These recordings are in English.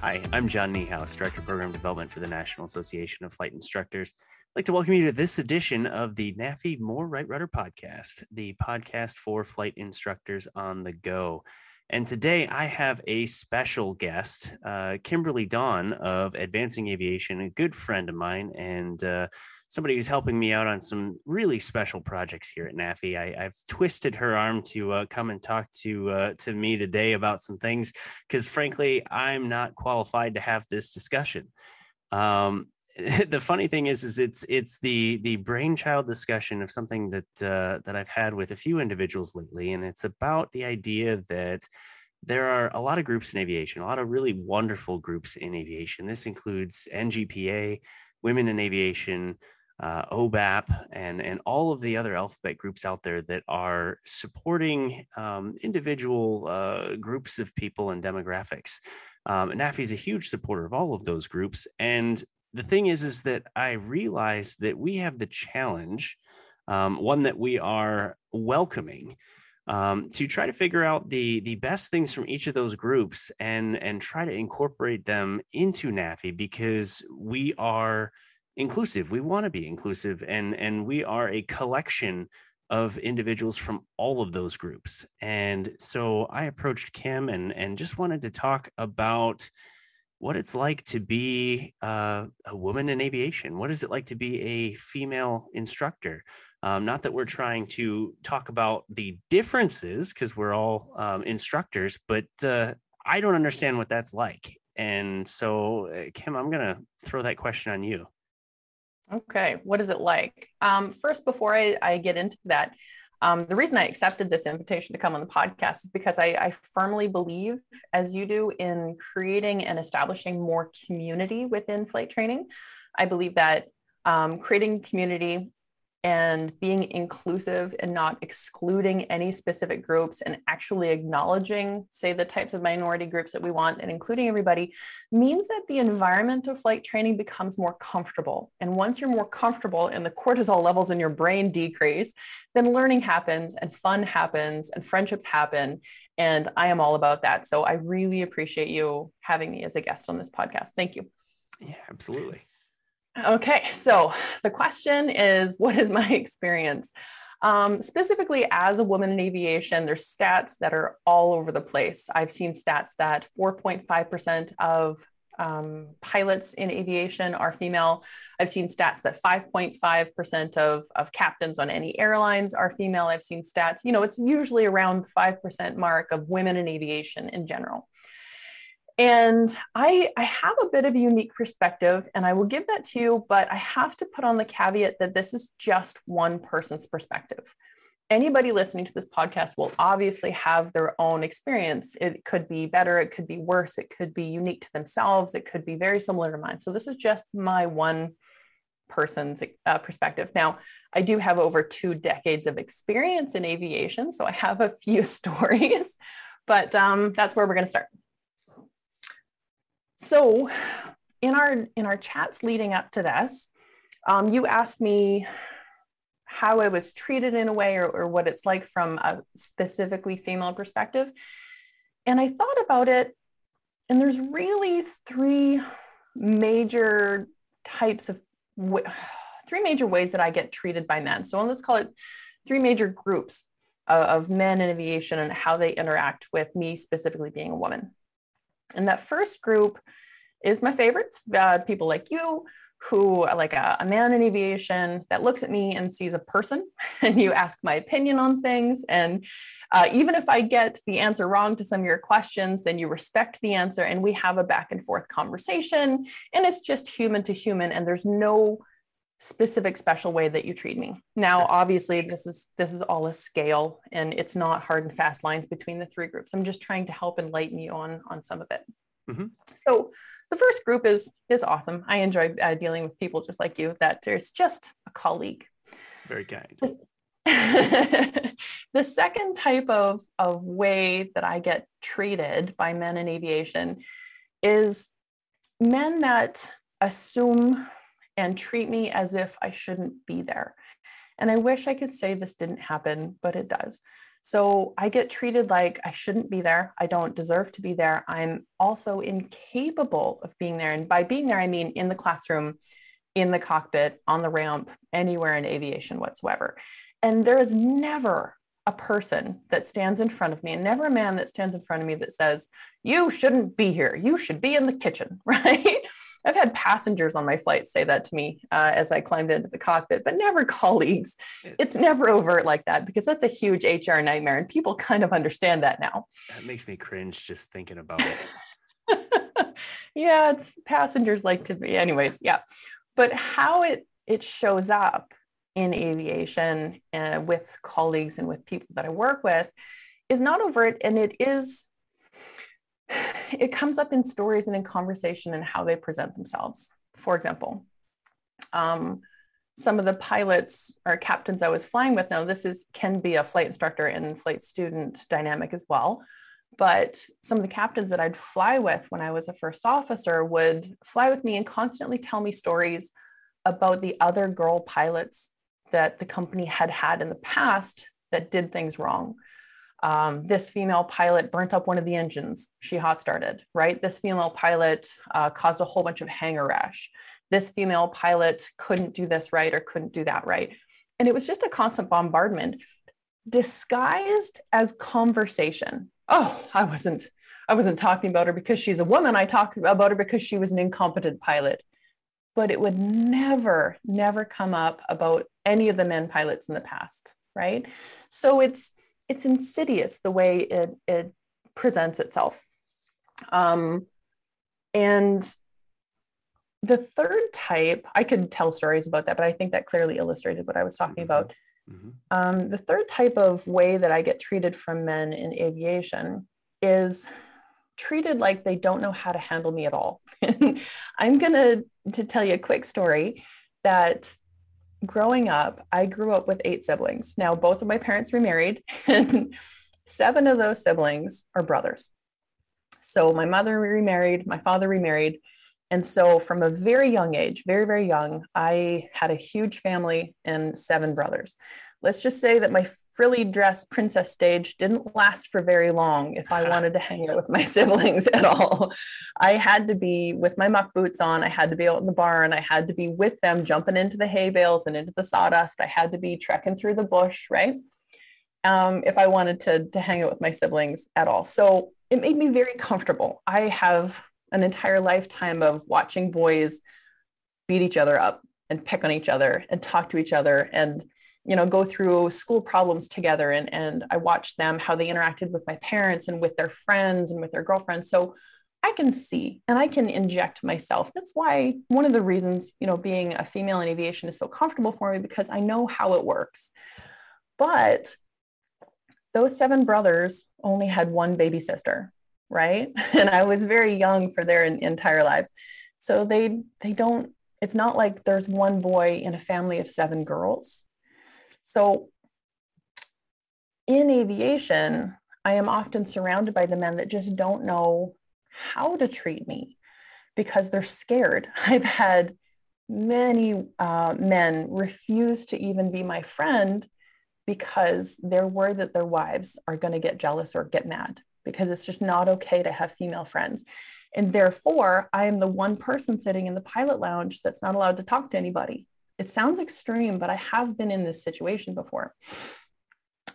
Hi, I'm John Niehaus, Director of Program Development for the National Association of Flight Instructors. I'd like to welcome you to this edition of the NAFI More Right Rudder podcast, the podcast for flight instructors on the go. And today I have a special guest, uh, Kimberly Dawn of Advancing Aviation, a good friend of mine, and uh, somebody who's helping me out on some really special projects here at NAFI. I, have twisted her arm to uh, come and talk to uh, to me today about some things because, frankly, I'm not qualified to have this discussion. Um, the funny thing is, is it's it's the the brainchild discussion of something that uh, that I've had with a few individuals lately, and it's about the idea that there are a lot of groups in aviation, a lot of really wonderful groups in aviation. This includes NGPA, Women in Aviation, uh, OBAP, and and all of the other alphabet groups out there that are supporting um, individual uh, groups of people and demographics. Um, NAFI is a huge supporter of all of those groups, and the thing is, is that I realize that we have the challenge, um, one that we are welcoming. Um, to try to figure out the the best things from each of those groups and and try to incorporate them into NAFI because we are inclusive. We want to be inclusive, and and we are a collection of individuals from all of those groups. And so I approached Kim and and just wanted to talk about what it's like to be uh, a woman in aviation. What is it like to be a female instructor? Um, not that we're trying to talk about the differences because we're all um, instructors, but uh, I don't understand what that's like. And so, uh, Kim, I'm going to throw that question on you. Okay, what is it like? Um, first, before I, I, get into that, um, the reason I accepted this invitation to come on the podcast is because I, I, firmly believe, as you do, in creating and establishing more community within flight training. I believe that um, creating community and being inclusive and not excluding any specific groups and actually acknowledging, say, the types of minority groups that we want and including everybody means that the environment of flight training becomes more comfortable. And once you're more comfortable and the cortisol levels in your brain decrease, then learning happens and fun happens and friendships happen. And I am all about that. So I really appreciate you having me as a guest on this podcast. Thank you. Yeah, absolutely. Okay, so the question is what is my experience? Um, specifically, as a woman in aviation, there's stats that are all over the place. I've seen stats that 4.5% of um, pilots in aviation are female. I've seen stats that 5.5% of, of captains on any airlines are female. I've seen stats, you know, it's usually around 5% mark of women in aviation in general. And I, I have a bit of a unique perspective, and I will give that to you, but I have to put on the caveat that this is just one person's perspective. Anybody listening to this podcast will obviously have their own experience. It could be better, it could be worse, it could be unique to themselves, it could be very similar to mine. So, this is just my one person's uh, perspective. Now, I do have over two decades of experience in aviation, so I have a few stories, but um, that's where we're going to start. So in our in our chats leading up to this, um, you asked me how I was treated in a way or, or what it's like from a specifically female perspective. And I thought about it, and there's really three major types of three major ways that I get treated by men. So let's call it three major groups of, of men in aviation and how they interact with me specifically being a woman. And that first group is my favorites. Uh, people like you who like a, a, man in aviation that looks at me and sees a person and you ask my opinion on things and uh, even if i get the answer wrong to some of your questions then you respect the answer and we have a back and forth conversation and it's just human to human and there's no specific special way that you treat me. Now obviously this is this is all a scale and it's not hard and fast lines between the three groups. I'm just trying to help enlighten you on on some of it. Mm-hmm. so the first group is is awesome. I enjoy uh, dealing with people just like you that there's just a colleague. Very kind. The second type of of way that i get treated by men in aviation is men that assume and treat me as if I shouldn't be there. And I wish I could say this didn't happen, but it does. So I get treated like I shouldn't be there. I don't deserve to be there. I'm also incapable of being there. And by being there, I mean in the classroom, in the cockpit, on the ramp, anywhere in aviation whatsoever. And there is never a person that stands in front of me and never a man that stands in front of me that says, You shouldn't be here. You should be in the kitchen, right? I've had passengers on my flight say that to me uh, as I climbed into the cockpit, but never colleagues. It's never overt like that because that's a huge HR nightmare, and people kind of understand that now. That makes me cringe just thinking about it. yeah, it's passengers like to be, anyways. Yeah, but how it it shows up in aviation uh, with colleagues and with people that I work with is not overt, and it is it comes up in stories and in conversation and how they present themselves. For example, um, some of the pilots or captains I was flying with now, this is can be a flight instructor and flight student dynamic as well. But some of the captains that I'd fly with when I was a first officer would fly with me and constantly tell me stories about the other girl pilots that the company had had in the past that did things wrong um, this female pilot burnt up one of the engines she hot started, right? This female pilot uh, caused a whole bunch of hangar rash. This female pilot couldn't do this right or couldn't do that right. And it was just a constant bombardment disguised as conversation. Oh, I wasn't I wasn't talking about her because she's a woman. I talked about her because she was an incompetent pilot. But it would never, never come up about any of the men pilots in the past, right? So it's it's insidious the way it, it presents itself. Um, and the third type, I could tell stories about that, but I think that clearly illustrated what I was talking mm-hmm. about. Mm-hmm. Um, the third type of way that I get treated from men in aviation is treated like they don't know how to handle me at all. I'm going to to tell you a quick story that growing up, I grew up with eight siblings. Now, both of my parents remarried, and seven of those siblings are brothers. So, my mother remarried, my father remarried. And so, from a very young age, very, very young, I had a huge family and seven brothers. Let's just say that my frilly dress princess stage didn't last for very long if I wanted to hang out with my siblings at all. I had to be with my muck boots on. I had to be out in the barn. I had to be with them jumping into the hay bales and into the sawdust. I had to be trekking through the bush, right? Um, if I wanted to, to hang out with my siblings at all. So it made me very comfortable. I have an entire lifetime of watching boys beat each other up and pick on each other and talk to each other and you know go through school problems together and and i watched them how they interacted with my parents and with their friends and with their girlfriends. So i can see and i can inject myself. That's why one of the reasons you know being a female in aviation is so comfortable for me because i know how it works. But those seven brothers only had one baby sister right? And i was very young for their entire lives. So they they don't it's not like there's one boy in a family of seven girls so in aviation, I am often surrounded by the men that just don't know how to treat me because they're scared. I've had many uh, men refuse to even be my friend because they're worried that their wives are going to get jealous or get mad because it's just not okay to have female friends. And therefore, I am the one person sitting in the pilot lounge that's not allowed to talk to anybody it sounds extreme, but I have been in this situation before.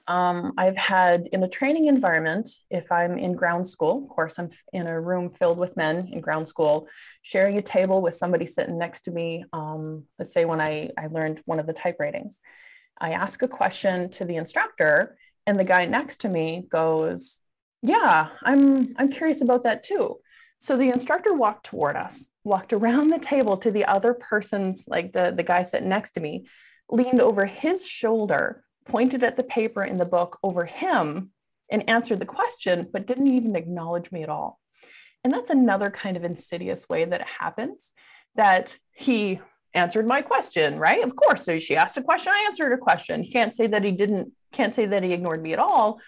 Um, I've had in a training environment, if I'm in ground school, of course, I'm in a room filled with men in ground school, sharing a table with somebody sitting next to me. Um, let's say when I, I learned one of the type ratings, I ask a question to the instructor, and the guy next to me goes, Yeah, I'm, I'm curious about that too. So the instructor walked toward us, walked around the table to the other person's, like the, the guy sitting next to me, leaned over his shoulder, pointed at the paper in the book over him, and answered the question, but didn't even acknowledge me at all. And that's another kind of insidious way that it happens that he answered my question, right? Of course. So she asked a question, I answered a question. He can't say that he didn't, can't say that he ignored me at all,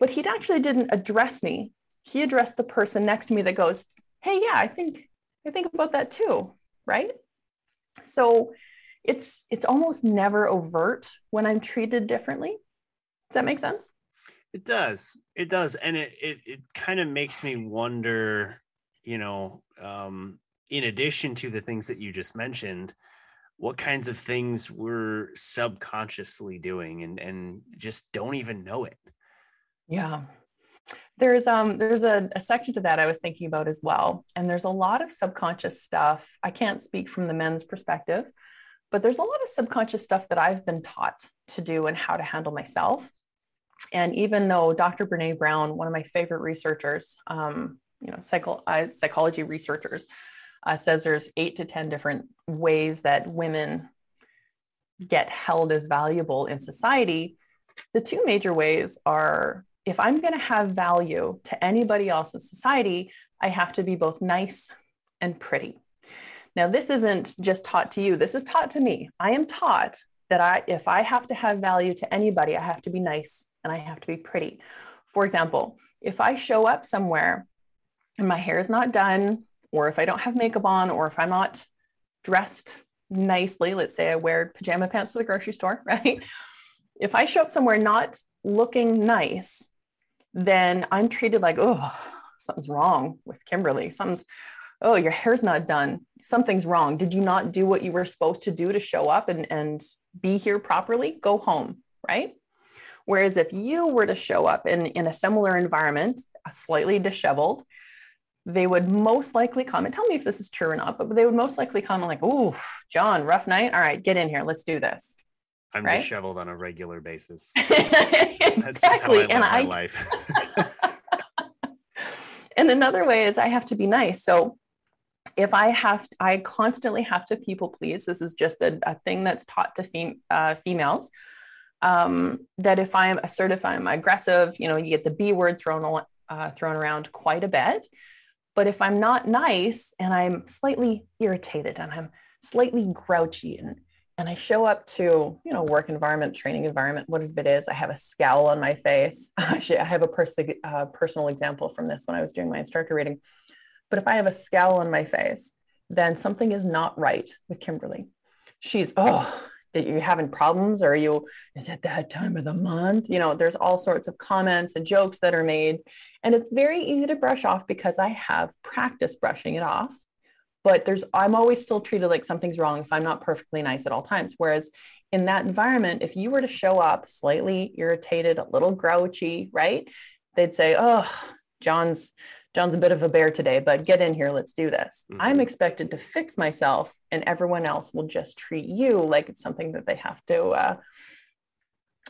but he actually didn't address me. He addressed the person next to me that goes, hey, yeah, I think I think about that too, right? So it's it's almost never overt when I'm treated differently. Does that make sense? It does. It does. And it it, it kind of makes me wonder, you know, um, in addition to the things that you just mentioned, what kinds of things we're subconsciously doing and and just don't even know it. Yeah. There's um there's a, a section to that I was thinking about as well. And there's a lot of subconscious stuff. I can't speak from the men's perspective, but there's a lot of subconscious stuff that I've been taught to do and how to handle myself. And even though Dr. Brene Brown, one of my favorite researchers, um, you know, psycho- uh, psychology researchers, uh, says there's eight to 10 different ways that women get held as valuable in society. The two major ways are if I'm going to have value to anybody else in society, I have to be both nice and pretty. Now, this isn't just taught to you, this is taught to me. I am taught that I, if I have to have value to anybody, I have to be nice and I have to be pretty. For example, if I show up somewhere and my hair is not done, or if I don't have makeup on, or if I'm not dressed nicely, let's say I wear pajama pants to the grocery store, right? If I show up somewhere not looking nice, then I'm treated like, oh, something's wrong with Kimberly. Something's, oh, your hair's not done. Something's wrong. Did you not do what you were supposed to do to show up and, and be here properly? Go home, right? Whereas if you were to show up in, in a similar environment, slightly disheveled, they would most likely comment. Tell me if this is true or not, but they would most likely comment like, "Oh, John, rough night. All right, get in here. Let's do this." I'm right? disheveled on a regular basis. exactly, I and I life. and another way is I have to be nice. So if I have, I constantly have to people please. This is just a, a thing that's taught to fem, uh, females. Um, that if I'm assertive, I'm aggressive. You know, you get the B word thrown uh, thrown around quite a bit. But if I'm not nice and I'm slightly irritated and I'm slightly grouchy and and I show up to you know work environment, training environment, whatever it is, I have a scowl on my face. Actually, I have a pers- uh, personal example from this when I was doing my instructor rating. But if I have a scowl on my face, then something is not right with Kimberly. She's oh that you're having problems or are you is it that time of the month you know there's all sorts of comments and jokes that are made and it's very easy to brush off because i have practiced brushing it off but there's i'm always still treated like something's wrong if i'm not perfectly nice at all times whereas in that environment if you were to show up slightly irritated a little grouchy right they'd say oh john's John's a bit of a bear today, but get in here, let's do this. Mm-hmm. I'm expected to fix myself, and everyone else will just treat you like it's something that they have to uh,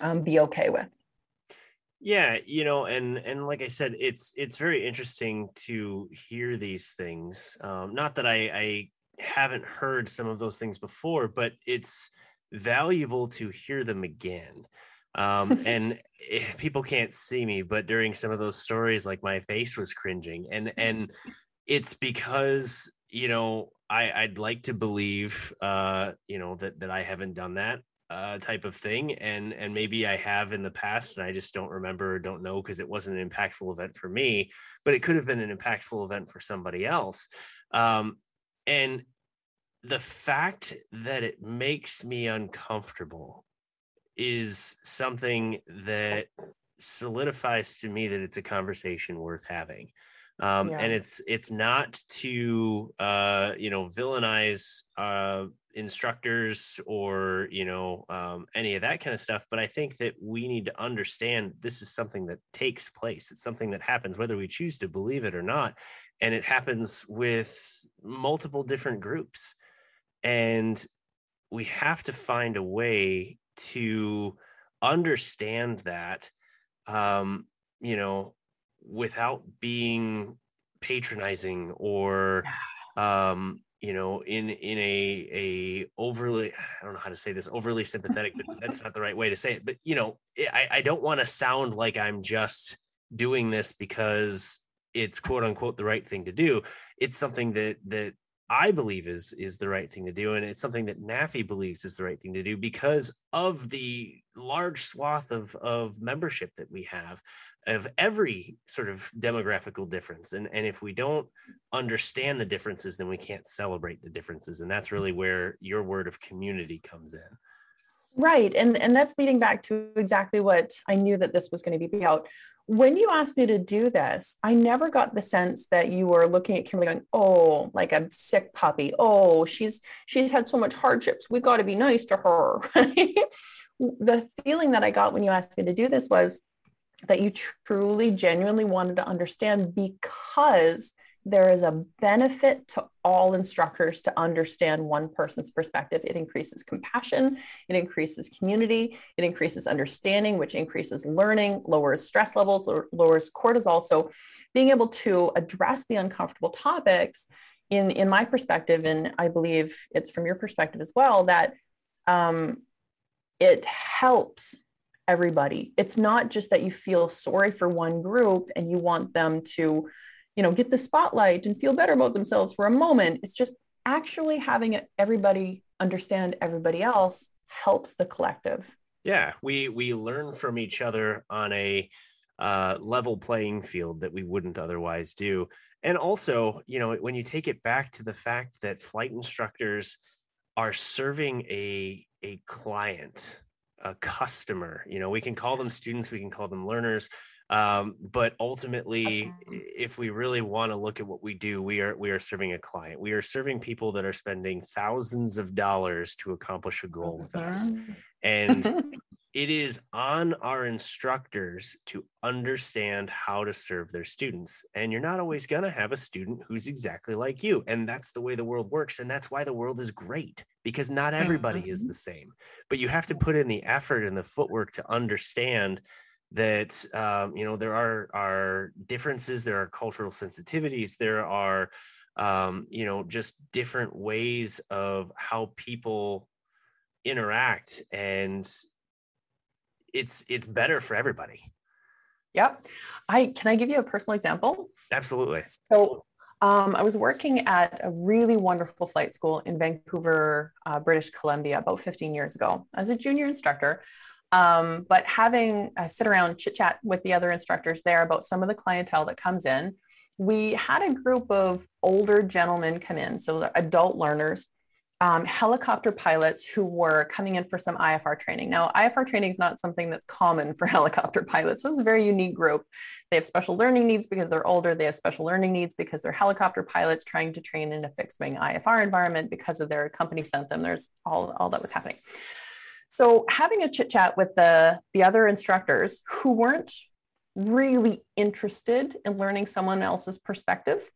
um, be okay with. Yeah, you know, and and like I said, it's it's very interesting to hear these things. Um, not that I, I haven't heard some of those things before, but it's valuable to hear them again um, and it, eh, people can't see me but during some of those stories like my face was cringing and and it's because you know i i'd like to believe uh you know that that i haven't done that uh type of thing and and maybe i have in the past and i just don't remember or don't know because it wasn't an impactful event for me but it could have been an impactful event for somebody else um and the fact that it makes me uncomfortable is something that solidifies to me that it's a conversation worth having. Um, yeah. and it's it's not to uh, you know villainize uh, instructors or you know um, any of that kind of stuff but i think that we need to understand this is something that takes place. It's something that happens whether we choose to believe it or not and it happens with multiple different groups and we have to find a way to understand that um you know without being patronizing or um you know in in a a overly i don't know how to say this overly sympathetic but that's not the right way to say it but you know eh, i i don't want to sound like i'm just doing this because it's quote unquote the right thing to do. It's something that that I believe is is the right thing to do, and it's something that NAFI believes is the right thing to do because of the large swath of of membership that we have of every sort of demographical difference and and if we don't understand the differences then we can't celebrate the differences and that's really where your word of community comes in Right. And and that's leading back to exactly what I knew that this was going to be about. When you asked me to do this, I never got the sense that you were looking at Kimberly going, "Oh, like a sick puppy. Oh, she's she's had so much hardships. We got to be nice to her." the feeling that I got when you asked me to do this was that you truly genuinely wanted to understand because there is a benefit to all instructors to understand one person's perspective. It increases compassion, it increases community, it increases understanding, which increases learning, lowers stress levels, lowers cortisol. So, being able to address the uncomfortable topics, in, in my perspective, and I believe it's from your perspective as well, that um, it helps everybody. It's not just that you feel sorry for one group and you want them to you know get the spotlight and feel better about themselves for a moment. It's just actually having everybody understand everybody else helps the collective. Yeah we we learn from each other on a uh, level playing field that we wouldn't otherwise do. And also you know when you take it back to the fact that flight instructors are serving a a client a customer you know we can call them students we can call them learners um, but ultimately if we really want to look at what we do we are we are serving a client. We are serving people that are spending thousands of dollars to accomplish a goal with us. and it is on our instructors to understand how to serve their students and you're not always going to have a student who's exactly like you and that's the way the world works and that's why the world is great because not everybody is mm-hmm. the same but you have to put in the effort and the footwork to understand that um, you know there are are differences there are cultural sensitivities there are um, you know just different ways of how people interact and it's it's better for everybody. Yep. I can i give you a personal example? Absolutely. So um, I was working at a really wonderful flight school in Vancouver, uh, British Columbia, about 15 years ago. As a junior instructor. Um, but having a sit around chit chat with the other instructors there about some of the clientele that comes in, we had a group of older gentlemen come in, so adult learners, um, helicopter pilots who were coming in for some IFR training. Now, IFR training is not something that's common for helicopter pilots. So it's a very unique group. They have special learning needs because they're older. They have special learning needs because they're helicopter pilots trying to train in a fixed wing IFR environment because of their company sent them. There's all, all that was happening. So having a chit chat with the, the other instructors who weren't really interested in learning someone else's perspective,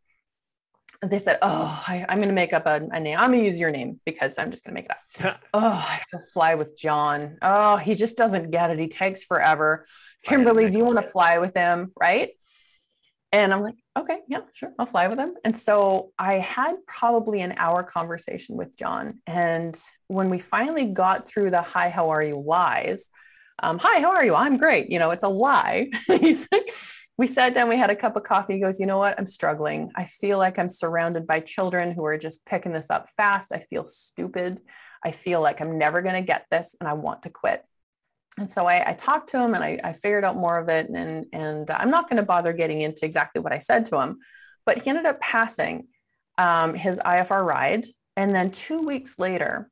they said, Oh, I, am going to make up a, a, name. I'm going to use your name because I'm just going to make it up. oh, I have to fly with John. Oh, he just doesn't get it. He takes forever. Kimberly, do you want to fly with him? Right. And I'm like, okay, yeah, sure, I'll fly with him. And so I had probably an hour conversation with John. And when we finally got through the hi, how are you lies, um, hi, how are you? I'm great. You know, it's a lie. He's like, we sat down, we had a cup of coffee. He goes, you know what? I'm struggling. I feel like I'm surrounded by children who are just picking this up fast. I feel stupid. I feel like I'm never going to get this and I want to quit and so I, I, talked to him and I, I, figured out more of it. And, and I'm not going to bother getting into exactly what I said to him, but he ended up passing um, his IFR ride. And then two weeks later,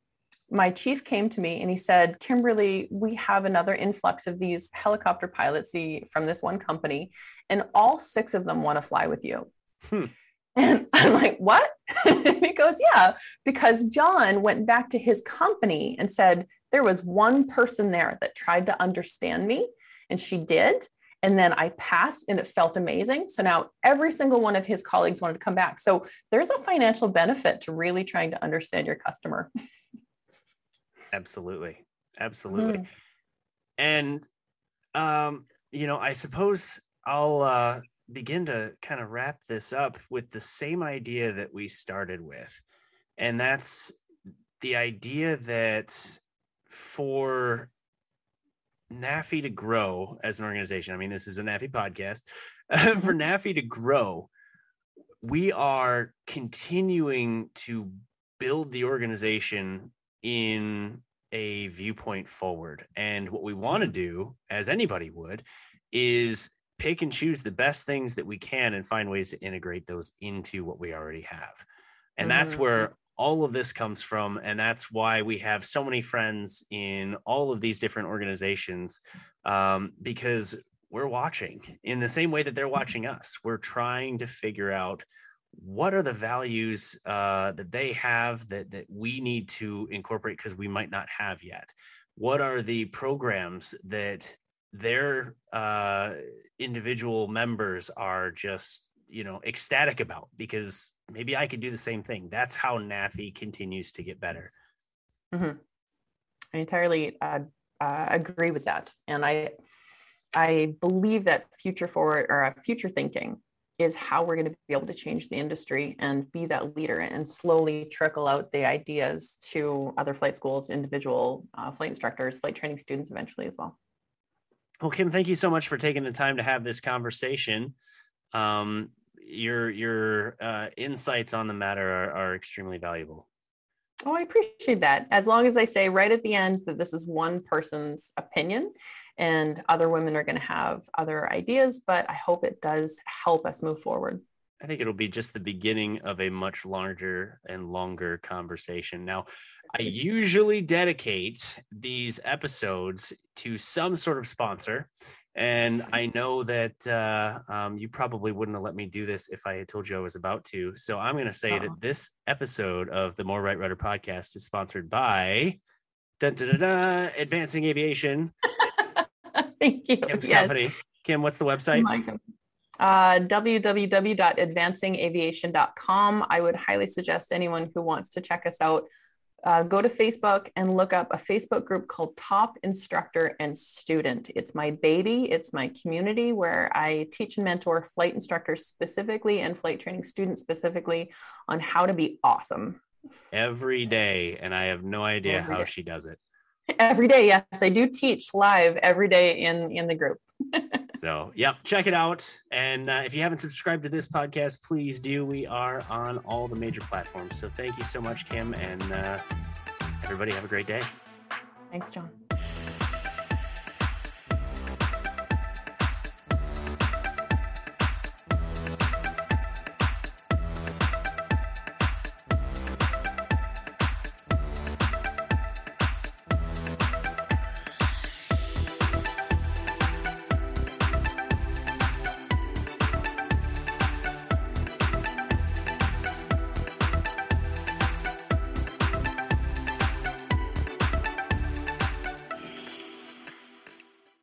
my chief came to me and he said, Kimberly, we have another influx of these helicopter pilots from this one company, and all six of them want to fly with you. Hmm. And I'm like, what? and he goes, yeah, because John went back to his company and said, there was one person there that tried to understand me, and she did. And then I passed and it felt amazing. So now every single one of his colleagues wanted to come back. So there's a financial benefit to really trying to understand your customer. Absolutely. Absolutely. Mm. And, um, you know, I suppose I'll uh, begin to kind of wrap this up with the same idea that we started with. And that's the idea that for NAFI to grow as an organization, I mean, this is a NAFI podcast, for NAFI to grow, we are continuing to build the organization in a viewpoint forward. And what we want to do, as anybody would, is pick and choose the best things that we can and find ways to integrate those into what we already have. And mm-hmm. that's where all of this comes from. And that's why we have so many friends in all of these different organizations um, because we're watching in the same way that they're watching us. We're trying to figure out what are the values uh, that they have that that we need to incorporate because we might not have yet? What are the programs that their uh, individual members are just you know ecstatic about? Because maybe i could do the same thing. That's how NAFI continues to get better. Mm-hmm. i entirely uh, uh, agree with that. And i i believe that future forward or uh, future thinking is how we're going to be able to change the industry and be that leader and slowly trickle out the ideas to other flight schools, individual uh, flight instructors, flight training students eventually as well. Well, Kim, thank you so much for taking the time to have this conversation. Um, your your uh, insights on the matter are, are extremely valuable. Oh, I appreciate that. As long as I say right at the end that this is one person's opinion and other women are going to have other ideas, but I hope it does help us move forward. I think it'll be just the beginning of a much larger and longer conversation. Now, I usually dedicate these episodes to some sort of sponsor. And I know that uh, um, you probably wouldn't have let me do this if I had told you I was about to. So I'm going to say that this episode of the More Right Rudder podcast is sponsored by dun, dun, dun, Advancing Aviation. Thank you. Kim's yes. company. Kim, what's the website? Uh, www.advancingaviation.com. I would highly suggest anyone who wants to check us out uh, go to Facebook and look up a Facebook group called Top Instructor and Student. It's my baby, it's my community where I teach and mentor flight instructors specifically and flight training students specifically on how to be awesome. Every day. And I have no idea every how day. she does it. Every day, yes. I do teach live every day in, in the group. so, yep, check it out. And uh, if you haven't subscribed to this podcast, please do. We are on all the major platforms. So, thank you so much, Kim. And uh, everybody, have a great day. Thanks, John.